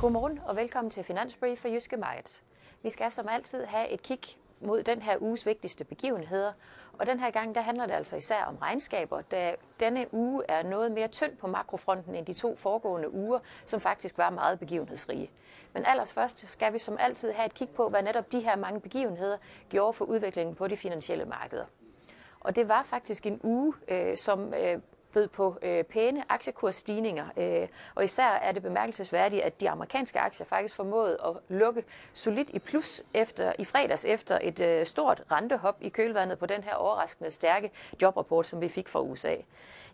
Godmorgen og velkommen til Finansbrief for Jyske Markets. Vi skal som altid have et kig mod den her uges vigtigste begivenheder, og den her gang der handler det altså især om regnskaber, da denne uge er noget mere tynd på makrofronten end de to foregående uger, som faktisk var meget begivenhedsrige. Men først skal vi som altid have et kig på, hvad netop de her mange begivenheder gjorde for udviklingen på de finansielle markeder. Og det var faktisk en uge, øh, som øh, bød på øh, pæne aktiekursstigninger, øh, og især er det bemærkelsesværdigt, at de amerikanske aktier faktisk formåede at lukke solidt i plus efter, i fredags efter et øh, stort rentehop i kølvandet på den her overraskende stærke jobrapport, som vi fik fra USA.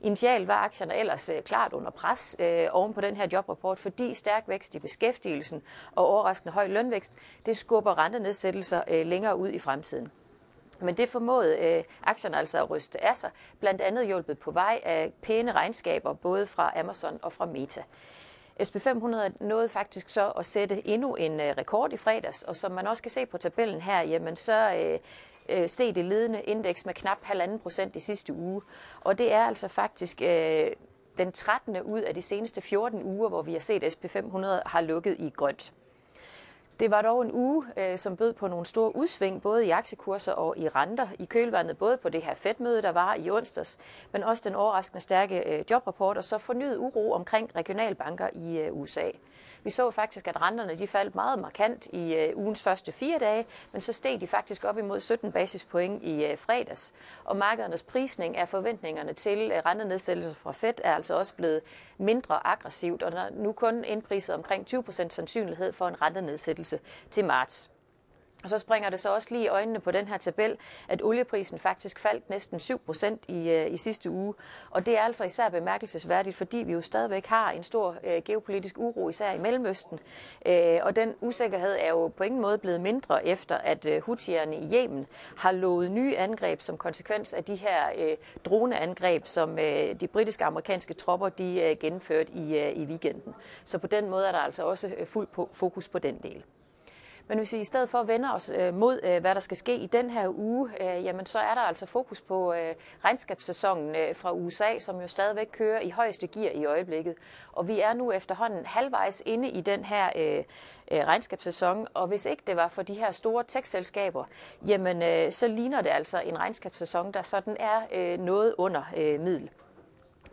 Initialt var aktierne ellers øh, klart under pres øh, oven på den her jobrapport, fordi stærk vækst i beskæftigelsen og overraskende høj lønvækst, det skubber rentenedsættelser øh, længere ud i fremtiden. Men det formåede øh, aktierne altså at ryste af sig, blandt andet hjulpet på vej af pæne regnskaber, både fra Amazon og fra Meta. SP500 nåede faktisk så at sætte endnu en øh, rekord i fredags, og som man også kan se på tabellen her, jamen så øh, øh steg det ledende indeks med knap 1,5 procent i sidste uge. Og det er altså faktisk øh, den 13. ud af de seneste 14 uger, hvor vi har set SP500 har lukket i grønt. Det var dog en uge, øh, som bød på nogle store udsving, både i aktiekurser og i renter, i kølvandet både på det her Fed-møde, der var i onsdags, men også den overraskende stærke øh, jobrapport, og så fornyet uro omkring regionalbanker i øh, USA. Vi så faktisk, at renterne de faldt meget markant i øh, ugens første fire dage, men så steg de faktisk op imod 17 basispoint i øh, fredags. Og markedernes prisning af forventningerne til øh, rentenedsættelse fra Fed er altså også blevet mindre aggressivt, og der er nu kun indpriset omkring 20% sandsynlighed for en rentenedsættelse til marts. Og så springer det så også lige i øjnene på den her tabel, at olieprisen faktisk faldt næsten 7% i, øh, i sidste uge. Og det er altså især bemærkelsesværdigt, fordi vi jo stadigvæk har en stor øh, geopolitisk uro, især i Mellemøsten. Øh, og den usikkerhed er jo på ingen måde blevet mindre efter, at øh, Houthierne i Yemen har lovet nye angreb som konsekvens af de her øh, droneangreb, som øh, de britiske og amerikanske tropper de øh, gennemførte i, øh, i weekenden. Så på den måde er der altså også øh, fuld på, fokus på den del. Men hvis vi i stedet for at vende os øh, mod, øh, hvad der skal ske i den her uge, øh, jamen så er der altså fokus på øh, regnskabssæsonen øh, fra USA, som jo stadigvæk kører i højeste gear i øjeblikket. Og vi er nu efterhånden halvvejs inde i den her øh, øh, regnskabssæson, og hvis ikke det var for de her store tech-selskaber, jamen øh, så ligner det altså en regnskabssæson, der sådan er øh, noget under øh, middel.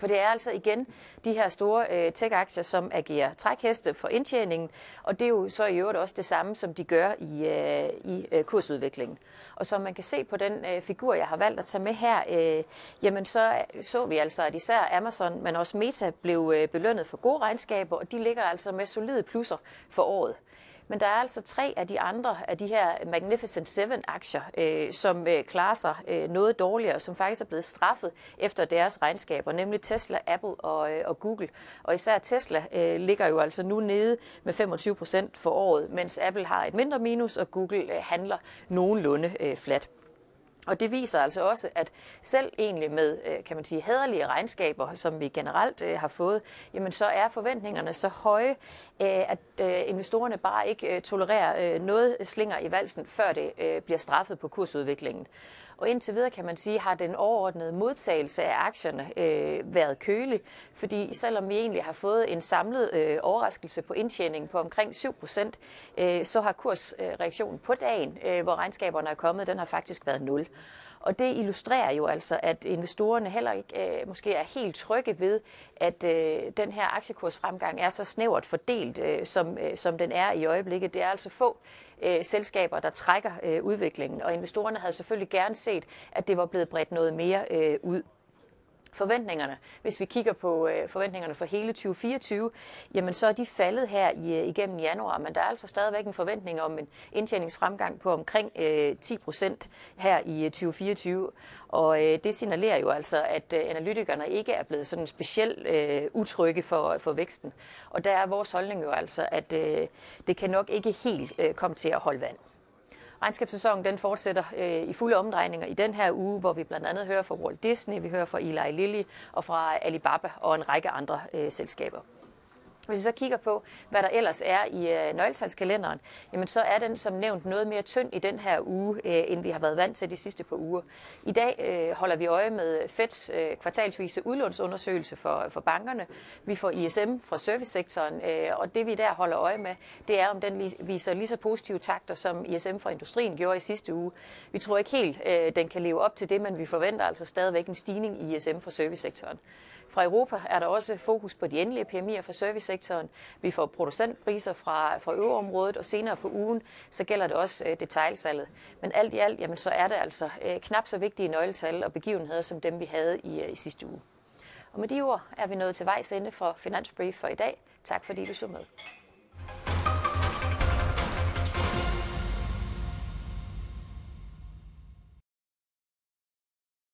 For det er altså igen de her store øh, tech-aktier, som agerer trækheste for indtjeningen, og det er jo så i øvrigt også det samme, som de gør i, øh, i øh, kursudviklingen. Og som man kan se på den øh, figur, jeg har valgt at tage med her, øh, jamen så øh, så vi altså, at især Amazon, men også Meta blev øh, belønnet for gode regnskaber, og de ligger altså med solide plusser for året. Men der er altså tre af de andre af de her Magnificent Seven aktier, øh, som øh, klarer sig øh, noget dårligere, som faktisk er blevet straffet efter deres regnskaber, nemlig Tesla, Apple og, øh, og Google. Og især Tesla øh, ligger jo altså nu nede med 25 procent for året, mens Apple har et mindre minus, og Google øh, handler nogenlunde øh, flat. Og det viser altså også, at selv egentlig med, øh, kan man sige, hederlige regnskaber, som vi generelt øh, har fået, jamen så er forventningerne så høje, øh, at investorerne bare ikke tolererer noget slinger i valsen, før det bliver straffet på kursudviklingen. Og indtil videre kan man sige, har den overordnede modtagelse af aktierne øh, været kølig, fordi selvom vi egentlig har fået en samlet øh, overraskelse på indtjeningen på omkring 7%, øh, så har kursreaktionen på dagen, øh, hvor regnskaberne er kommet, den har faktisk været 0. Og det illustrerer jo altså, at investorerne heller ikke øh, måske er helt trygge ved, at øh, den her aktiekursfremgang er så snævert fordelt, øh, som, øh, som den er i øjeblikket. Det er altså få øh, selskaber, der trækker øh, udviklingen, og investorerne havde selvfølgelig gerne set, at det var blevet bredt noget mere øh, ud forventningerne, hvis vi kigger på øh, forventningerne for hele 2024, jamen så er de faldet her i, øh, igennem januar, men der er altså stadigvæk en forventning om en indtjeningsfremgang på omkring øh, 10 procent her i øh, 2024, og øh, det signalerer jo altså, at øh, analytikerne ikke er blevet sådan specielt øh, utrygge for, for væksten. Og der er vores holdning jo altså, at øh, det kan nok ikke helt øh, komme til at holde vand. Regnskabssæsonen den fortsætter øh, i fulde omdrejninger i den her uge, hvor vi blandt andet hører fra Walt Disney, vi hører fra Eli Lilly og fra Alibaba og en række andre øh, selskaber. Hvis vi så kigger på, hvad der ellers er i øh, nøgletalskalenderen, jamen så er den som nævnt noget mere tynd i den her uge, øh, end vi har været vant til de sidste par uger. I dag øh, holder vi øje med Feds øh, kvartalsvise udlånsundersøgelse for, for bankerne. Vi får ISM fra servicesektoren, øh, og det vi der holder øje med, det er, om den viser lige så positive takter, som ISM fra industrien gjorde i sidste uge. Vi tror ikke helt, øh, den kan leve op til det, men vi forventer altså stadigvæk en stigning i ISM fra servicesektoren. Fra Europa er der også fokus på de endelige PMI'er for servicesektoren. Vi får producentpriser fra, fra øvreområdet, og senere på ugen, så gælder det også øh, detailsalget. Men alt i alt, jamen, så er det altså øh, knap så vigtige nøgletal og begivenheder, som dem vi havde i, øh, i sidste uge. Og med de ord er vi nået til vejs ende for Finansbrief for i dag. Tak fordi du så med.